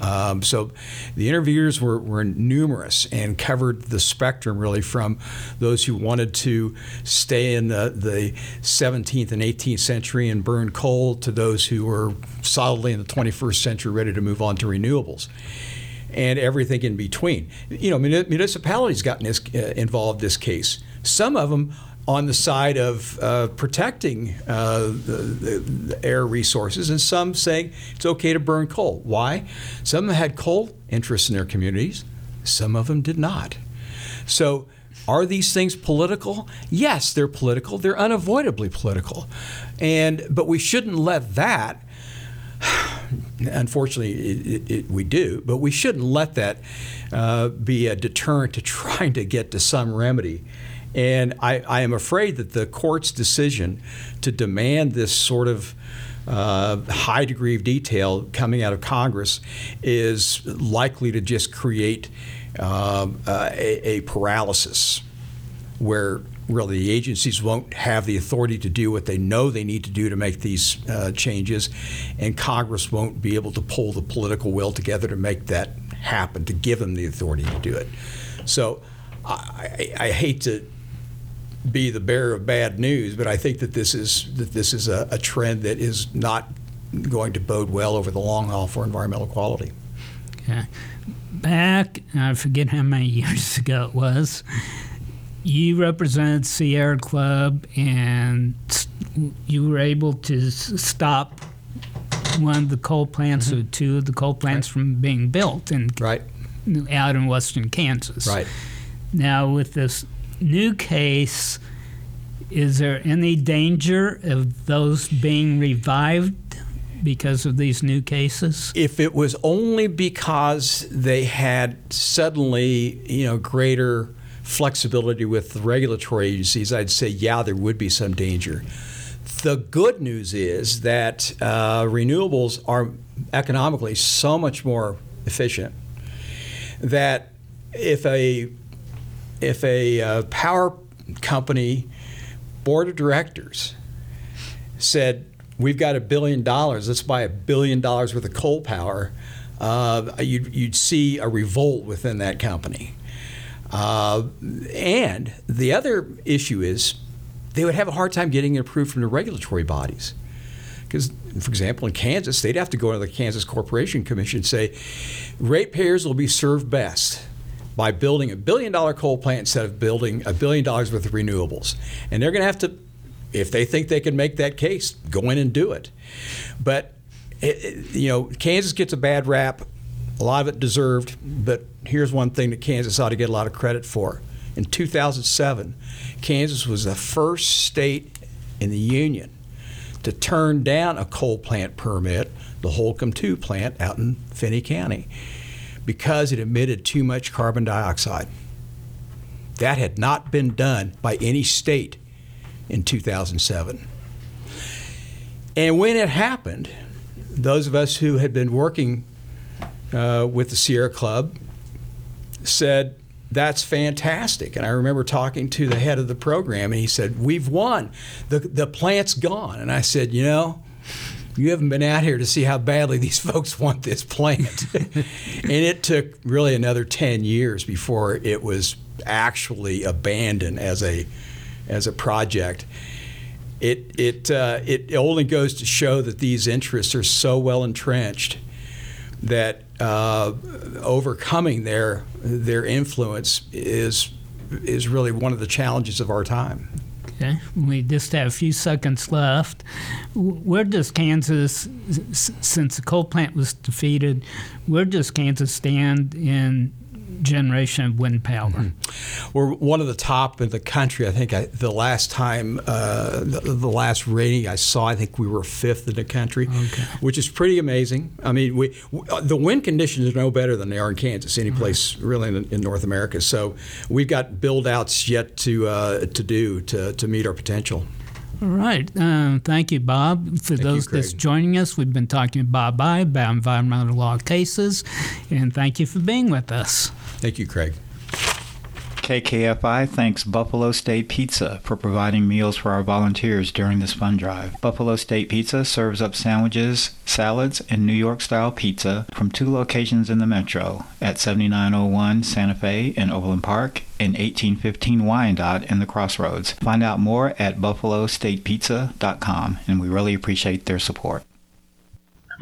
Um, so the interveners were, were numerous and covered the spectrum really from those who wanted to stay in the, the 17th and 18th century and burn coal to those who were solidly in the 21st century ready to move on to renewables and everything in between. You know, municipalities got in this, uh, involved this case. Some of them on the side of uh, protecting uh, the, the, air resources, and some saying it's okay to burn coal. Why? Some had coal interests in their communities, some of them did not. So, are these things political? Yes, they're political. They're unavoidably political, and but we shouldn't let that. Unfortunately, it, it, we do, but we shouldn't let that uh, be a deterrent to trying to get to some remedy and I, I am afraid that the court's decision to demand this sort of uh, high degree of detail coming out of Congress is likely to just create uh, a, a, paralysis where really the agencies won't have the authority to do what they know they need to do to make these uh, changes, and Congress won't be able to pull the political will together to make that happen, to give them the authority to do it. So I, I hate to be the bearer of bad news, but I think that this is that this is a, a trend that is not going to bode well over the long haul for environmental quality. Okay. Back, I forget how many years ago it was, you represented Sierra Club and you were able to stop one of the coal plants mm-hmm. or two of the coal plants right. from being built in, right. out in western Kansas. Right. Now, with this new case, is there any danger of those being revived because of these new cases? If it was only because they had suddenly, you know, greater flexibility with the regulatory agencies, I'd say, yeah, there would be some danger. The good news is that uh, renewables are economically so much more efficient that if a if a uh, power company board of directors said, We've got a billion dollars, let's buy a billion dollars worth of coal power, uh, you'd, you'd, see a revolt within that company. Uh, and the other issue is they would have a hard time getting it approved from the regulatory bodies. Because, for example, in Kansas, they'd have to go to the Kansas Corporation Commission and say, ratepayers will be served best by building a billion dollar coal plant instead of building a billion dollars worth of renewables. And they're going to have to, if they think they can make that case, go in and do it. But, it, you know, Kansas gets a bad rap, a lot of it deserved, but here's one thing that Kansas ought to get a lot of credit for. In 2007, Kansas was the first state in the union to turn down a coal plant permit, the Holcomb 2 plant out in Finney County because it emitted too much carbon dioxide. That had not been done by any state in 2007. And when it happened, those of us who had been working uh, with the Sierra Club said, that's fantastic. And I remember talking to the head of the program, and he said, We've won. The, the plant's gone. And I said, You know, you haven't been out here to see how badly these folks want this plant. and it took really another 10 years before it was actually abandoned as a as a project. It it uh, it only goes to show that these interests are so well entrenched that uh, overcoming their their influence is is really one of the challenges of our time. Okay, we just have a few seconds left. Where does Kansas, since the coal plant was defeated, where does Kansas stand in generation of wind power. Mm-hmm. We're one of the top in the country. I think I, the last time, uh, the, the, last rating I saw, I think we were fifth in the country, okay. which is pretty amazing. I mean, we, we, uh, the wind conditions are no better than they are in Kansas, any place really in, in, North America. So we've got build outs yet to uh, to do to, to meet our potential. All right. Um, thank you, Bob. For thank those that's joining us, we've been talking to Bob Eye about environmental law cases, and thank you for being with us. Thank you, Craig. KKFI thanks Buffalo State Pizza for providing meals for our volunteers during this fund drive. Buffalo State Pizza serves up sandwiches, salads, and New York style pizza from two locations in the metro at 7901 Santa Fe in Overland Park and 1815 Wyandotte in the Crossroads. Find out more at buffalostatepizza.com, and we really appreciate their support.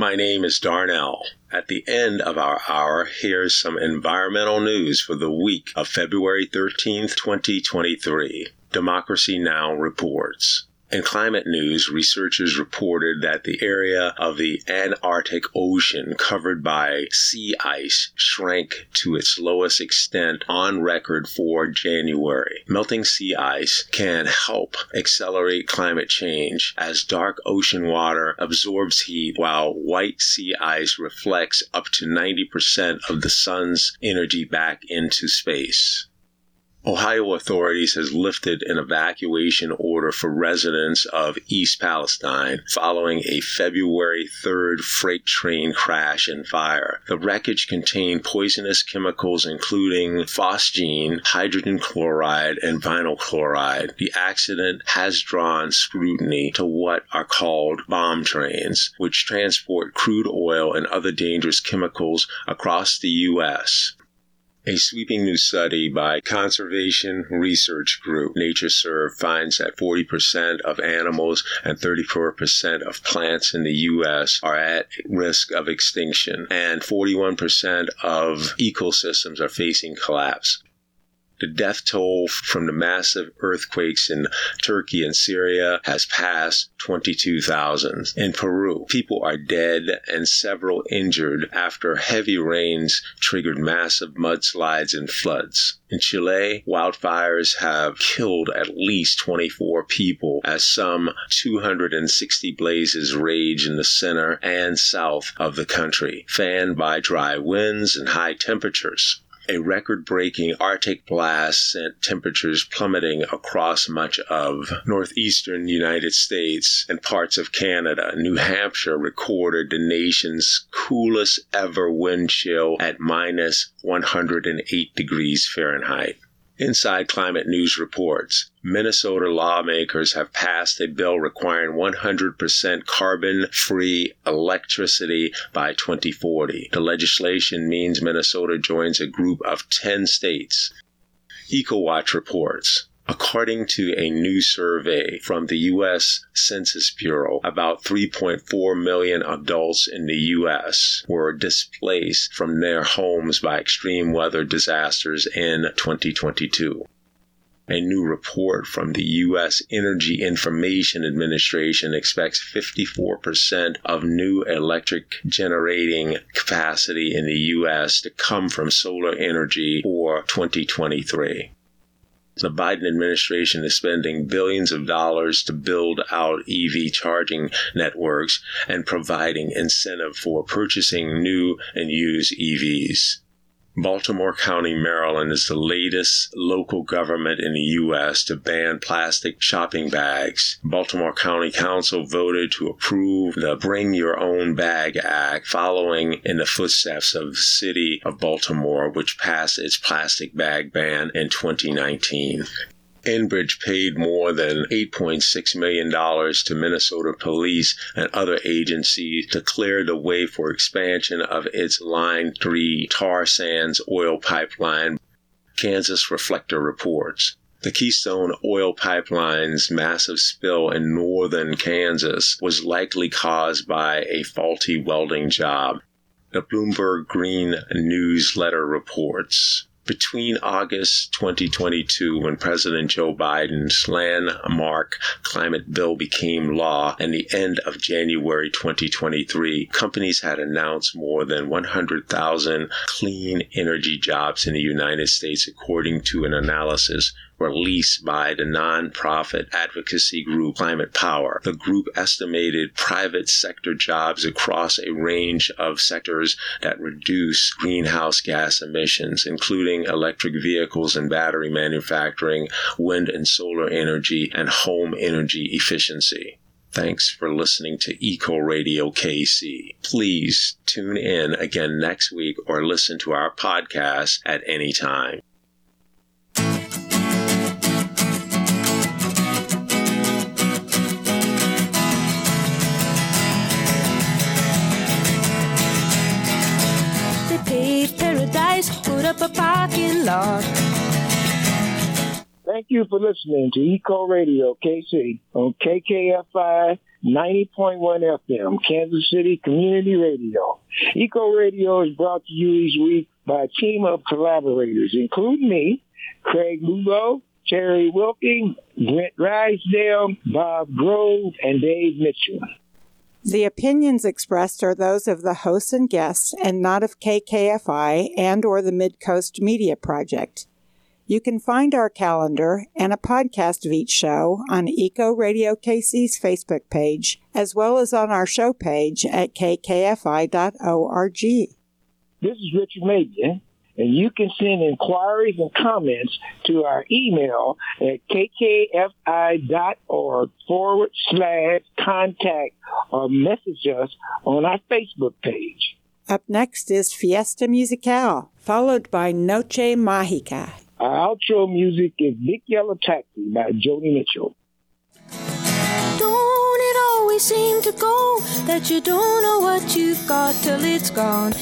My name is Darnell. At the end of our hour, here's some environmental news for the week of February 13th, 2023. Democracy Now! reports. In climate news, researchers reported that the area of the Antarctic Ocean covered by sea ice shrank to its lowest extent on record for January. Melting sea ice can help accelerate climate change as dark ocean water absorbs heat while white sea ice reflects up to 90% of the sun's energy back into space. Ohio authorities has lifted an evacuation order for residents of East Palestine following a February 3rd freight train crash and fire. The wreckage contained poisonous chemicals including phosgene, hydrogen chloride, and vinyl chloride. The accident has drawn scrutiny to what are called bomb trains, which transport crude oil and other dangerous chemicals across the U.S. A sweeping new study by Conservation Research Group, NatureServe, finds that 40% of animals and 34% of plants in the U.S. are at risk of extinction, and 41% of ecosystems are facing collapse. The death toll from the massive earthquakes in Turkey and Syria has passed 22,000. In Peru, people are dead and several injured after heavy rains triggered massive mudslides and floods. In Chile, wildfires have killed at least 24 people as some 260 blazes rage in the center and south of the country, fanned by dry winds and high temperatures. A record breaking Arctic blast sent temperatures plummeting across much of northeastern United States and parts of Canada. New Hampshire recorded the nation's coolest ever wind chill at minus 108 degrees Fahrenheit. Inside Climate News reports Minnesota lawmakers have passed a bill requiring 100% carbon free electricity by 2040. The legislation means Minnesota joins a group of 10 states. EcoWatch reports According to a new survey from the U.S. Census Bureau, about 3.4 million adults in the U.S. were displaced from their homes by extreme weather disasters in 2022. A new report from the U.S. Energy Information Administration expects 54% of new electric generating capacity in the U.S. to come from solar energy for 2023. The Biden administration is spending billions of dollars to build out EV charging networks and providing incentive for purchasing new and used EVs. Baltimore County, Maryland is the latest local government in the U.S. to ban plastic shopping bags. Baltimore County Council voted to approve the Bring Your Own Bag Act, following in the footsteps of the city of Baltimore, which passed its plastic bag ban in 2019. Enbridge paid more than $8.6 million to Minnesota police and other agencies to clear the way for expansion of its Line 3 tar sands oil pipeline, Kansas Reflector reports. The Keystone Oil Pipeline's massive spill in northern Kansas was likely caused by a faulty welding job. The Bloomberg Green newsletter reports. Between August 2022, when President Joe Biden's landmark climate bill became law, and the end of January 2023, companies had announced more than 100,000 clean energy jobs in the United States, according to an analysis released by the nonprofit advocacy group Climate Power. The group estimated private sector jobs across a range of sectors that reduce greenhouse gas emissions, including electric vehicles and battery manufacturing, wind and solar energy, and home energy efficiency. Thanks for listening to Eco Radio KC. Please tune in again next week or listen to our podcast at any time. Up a parking lot. Thank you for listening to Eco Radio KC on KKFI 90.1 FM, Kansas City Community Radio. Eco Radio is brought to you each week by a team of collaborators, including me, Craig Lugo, Terry Wilkie, Brent Rysdale, Bob Grove, and Dave Mitchell. The opinions expressed are those of the hosts and guests and not of KKFI and or the Midcoast Media Project. You can find our calendar and a podcast of each show on Eco Radio KC's Facebook page, as well as on our show page at kkfi.org. This is Richard Mabion and you can send inquiries and comments to our email at kkfi.org forward slash contact or message us on our Facebook page. Up next is Fiesta Musical, followed by Noche Mágica. Our outro music is Big Yellow Taxi by Joni Mitchell. Don't it always seem to go that you don't know what you've got till it's gone?